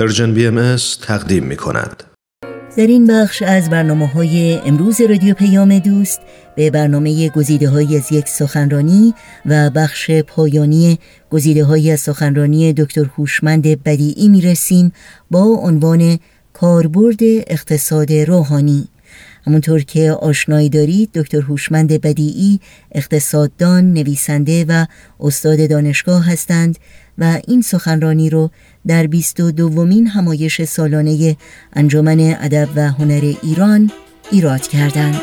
Persian BM تقدیم می کند. در این بخش از برنامه های امروز رادیو پیام دوست به برنامه گزیده های از یک سخنرانی و بخش پایانی گزیده های از سخنرانی دکتر هوشمند بدیعی می رسیم با عنوان کاربرد اقتصاد روحانی همونطور که آشنایی دارید دکتر هوشمند بدیعی اقتصاددان، نویسنده و استاد دانشگاه هستند و این سخنرانی رو در بیست و دومین همایش سالانه انجمن ادب و هنر ایران ایراد کردند.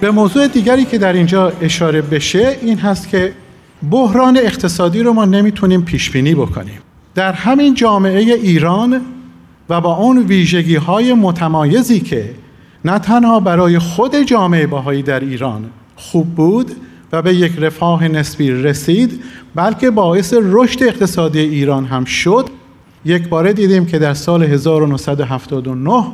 به موضوع دیگری که در اینجا اشاره بشه این هست که بحران اقتصادی رو ما نمی‌تونیم پیش بینی بکنیم در همین جامعه ایران و با اون ویژگی های متمایزی که نه تنها برای خود جامعه باهایی در ایران خوب بود و به یک رفاه نسبی رسید بلکه باعث رشد اقتصادی ایران هم شد. یک باره دیدیم که در سال 1979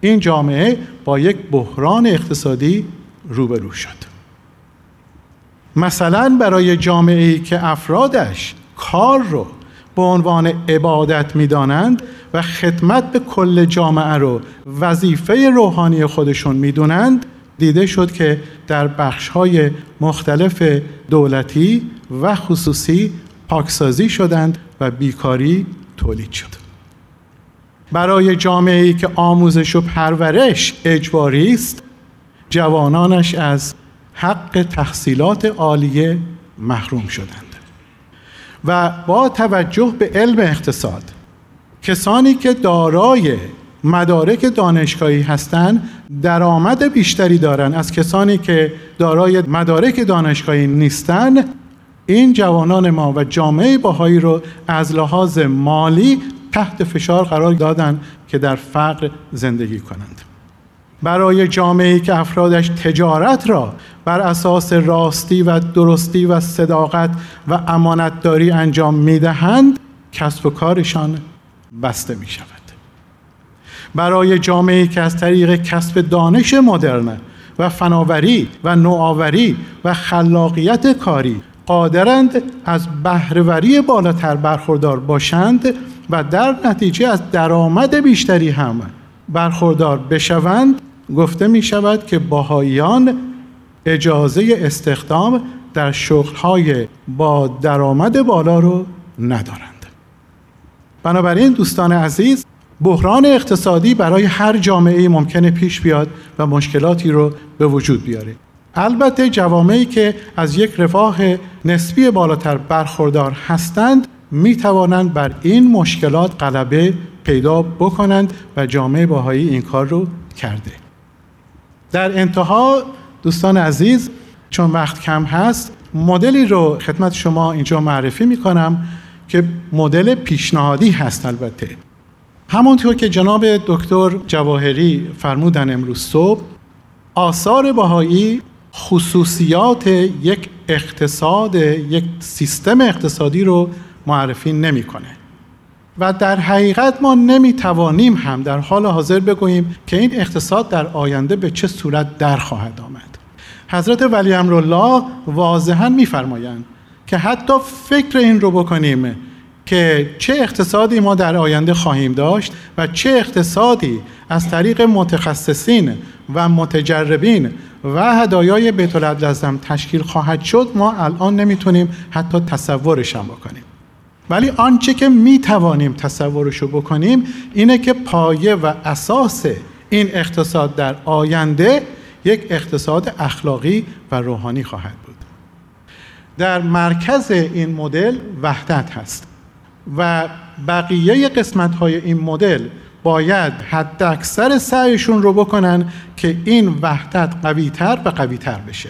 این جامعه با یک بحران اقتصادی روبرو شد. مثلا برای جامعه ای که افرادش کار رو به عنوان عبادت می‌دانند و خدمت به کل جامعه رو وظیفه روحانی خودشون می‌دونند دیده شد که در بخش‌های مختلف دولتی و خصوصی پاکسازی شدند و بیکاری تولید شد. برای جامعه‌ای که آموزش و پرورش اجباری است جوانانش از حق تحصیلات عالیه محروم شدند و با توجه به علم اقتصاد کسانی که دارای مدارک دانشگاهی هستند درآمد بیشتری دارند از کسانی که دارای مدارک دانشگاهی نیستند این جوانان ما و جامعه باهایی رو از لحاظ مالی تحت فشار قرار دادند که در فقر زندگی کنند. برای جامعه که افرادش تجارت را بر اساس راستی و درستی و صداقت و امانتداری انجام می‌دهند کسب و کارشان بسته می شود برای جامعه که از طریق کسب دانش مدرن و فناوری و نوآوری و خلاقیت کاری قادرند از بهرهوری بالاتر برخوردار باشند و در نتیجه از درآمد بیشتری هم برخوردار بشوند گفته می شود که باهاییان اجازه استخدام در شغلهای با درآمد بالا رو ندارند. بنابراین دوستان عزیز بحران اقتصادی برای هر جامعه ممکنه پیش بیاد و مشکلاتی رو به وجود بیاره. البته جوامعی که از یک رفاه نسبی بالاتر برخوردار هستند می توانند بر این مشکلات غلبه پیدا بکنند و جامعه باهایی این کار رو کرده. در انتها دوستان عزیز چون وقت کم هست مدلی رو خدمت شما اینجا معرفی می کنم که مدل پیشنهادی هست البته. همانطور که جناب دکتر جواهری فرمودن امروز صبح آثار بهایی خصوصیات یک اقتصاد یک سیستم اقتصادی رو معرفی نمی‌کنه. و در حقیقت ما نمی‌توانیم هم در حال حاضر بگوییم که این اقتصاد در آینده به چه صورت در خواهد آمد. حضرت ولی امرالله واضحا میفرمایند که حتی فکر این رو بکنیم که چه اقتصادی ما در آینده خواهیم داشت و چه اقتصادی از طریق متخصصین و متجربین و هدایای بیت العدل تشکیل خواهد شد ما الان نمی‌تونیم حتی تصورش هم بکنیم. ولی آنچه که می توانیم تصورش رو بکنیم اینه که پایه و اساس این اقتصاد در آینده یک اقتصاد اخلاقی و روحانی خواهد بود. در مرکز این مدل وحدت هست. و بقیه قسمت های این مدل باید حد اکثر سعیشون رو بکنن که این وحدت قویتر و قویتر بشه.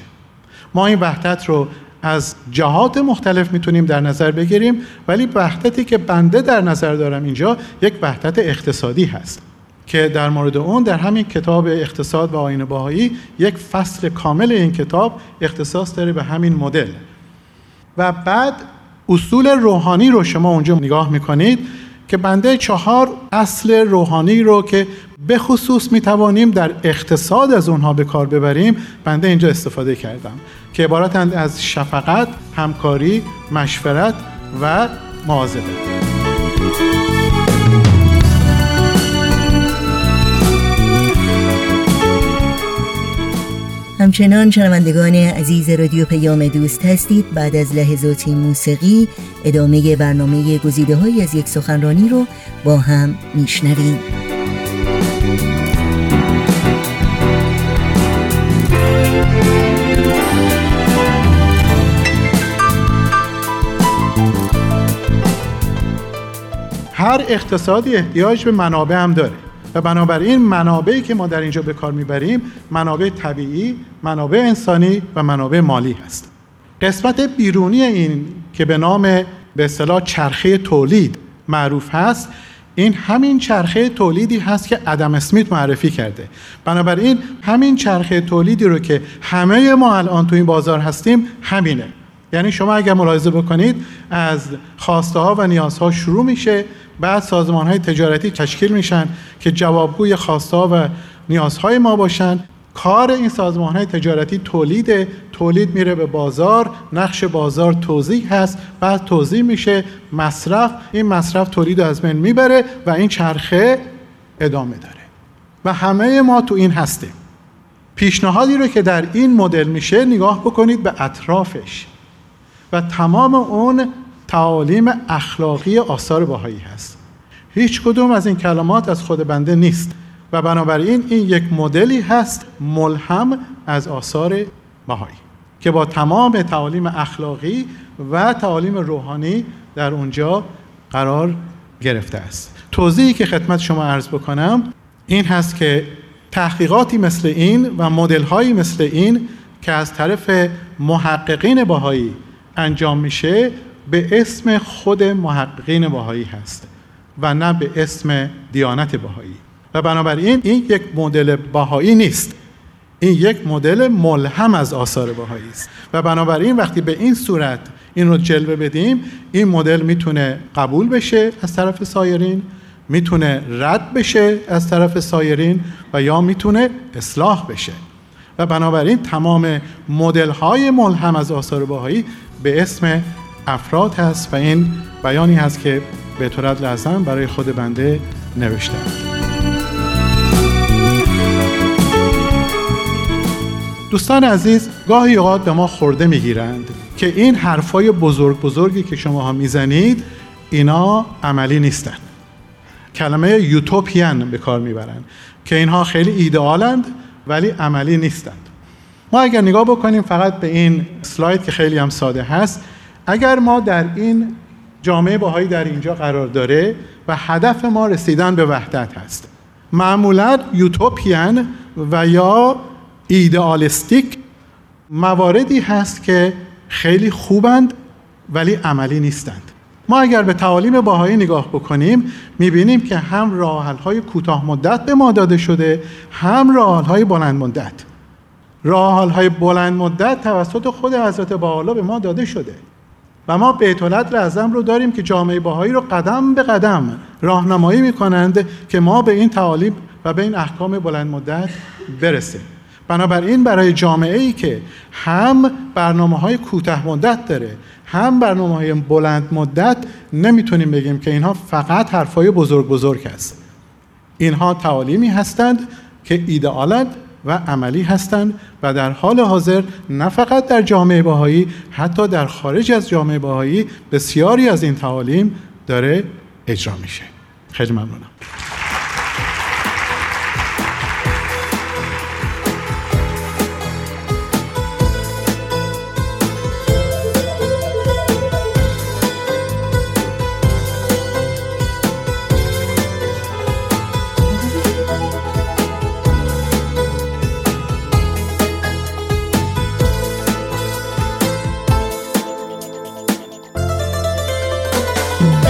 ما این وحدت رو از جهات مختلف می‌تونیم در نظر بگیریم ولی وحدتی که بنده در نظر دارم اینجا یک وحدت اقتصادی هست که در مورد اون در همین کتاب اقتصاد و آین باهایی یک فصل کامل این کتاب اختصاص داره به همین مدل. و بعد اصول روحانی رو شما اونجا نگاه می‌کنید که بنده چهار اصل روحانی رو که به خصوص می توانیم در اقتصاد از اونها به کار ببریم بنده اینجا استفاده کردم که عبارتند از شفقت، همکاری، مشورت و مواظبت همچنان شنوندگان عزیز رادیو پیام دوست هستید. بعد از لحظاتی موسیقی ادامه برنامه گزیده های از یک سخنرانی رو با هم میشنویم. هر اقتصادی احتیاج به منابع هم داره. و بنابراین منابعی که ما در اینجا به کار می‌بریم منابع طبیعی، منابع انسانی و منابع مالی هست. قسمت بیرونی این که به نام به اصطلاح چرخه تولید معروف هست این همین چرخه تولیدی هست که ادم اسمیت معرفی کرده بنابراین همین چرخه تولیدی رو که همه ما الان تو این بازار هستیم همینه یعنی شما اگر ملاحظه بکنید از خواسته ها و نیازها شروع میشه بعد سازمان های تجارتی تشکیل میشن که جوابگوی خواسته ها و نیازهای ما باشن. کار این سازمان های تجارتی تولید تولید میره به بازار نقش بازار توضیح هست بعد توضیح میشه مصرف این مصرف تولید از بین می‌بره و این چرخه ادامه داره. و همه ما تو این هستیم. پیشنهادی رو که در این مدل میشه نگاه بکنید به اطرافش. و تمام اون تعالیم اخلاقی آثار باهایی هست. هیچ کدوم از این کلمات از خود بنده نیست و بنابراین این یک مدلی هست ملهم از آثار بهایی که با تمام تعالیم اخلاقی و تعالیم روحانی در اونجا قرار گرفته است. توضیحی که خدمت شما عرض بکنم این هست که تحقیقاتی مثل این و مدلهایی مثل این که از طرف محققین باهایی انجام میشه به اسم خود محققین باهایی هست و نه به اسم دیانت باهایی و بنابراین این یک مدل باهایی نیست. این یک مدل ملهم از آثار باهایی است. و بنابراین وقتی به این صورت این رو جلوه بدیم این مدل می‌تونه قبول بشه از طرف سایرین می‌تونه رد بشه از طرف سایرین و یا می‌تونه اصلاح بشه. و بنابراین تمام مدل های ملهم از آثار باهایی به اسم افراد هست و این بیانی هست که به طورت لازم برای خود بنده نوشته دوستان عزیز گاهی اوقات به ما خورده می‌گیرند که این حرفای بزرگ بزرگی که شما ها می‌زنید اینا عملی نیستند کلمه یوتوپیان به کار می‌برند که اینها خیلی ایدئالند ولی عملی نیستند. ما اگر نگاه بکنیم فقط به این سلاید که خیلی هم ساده هست اگر ما در این جامعه باهایی در اینجا قرار داره و هدف ما رسیدن به وحدت هست. معمولا یوتوپیان و یا ایدئالیستیک مواردی هست که خیلی خوبند ولی عملی نیستند. ما اگر به تعالیم باهایی نگاه بکنیم می‌بینیم که هم راحل کوتاه مدت به ما داده شده هم راحل های بلند مدت. راحل های بلند مدت توسط خود حضرت بالا به ما داده شده. و ما بیت رزم رو داریم که جامعه باهایی رو قدم به قدم راهنمایی می‌کنند که ما به این تعالیم و به این احکام بلند مدت برسیم. بنابراین برای جامعه ای که هم برنامه های کوتاه مدت داره هم برنامه های بلند مدت نمی‌تونیم بگیم که اینها فقط حرفای بزرگ بزرگ است اینها تعالیمی هستند که ایدئالند و عملی هستند و در حال حاضر نه فقط در جامعه باهایی حتی در خارج از جامعه باهایی بسیاری از این تعالیم داره اجرا میشه. خیلی ممنونم.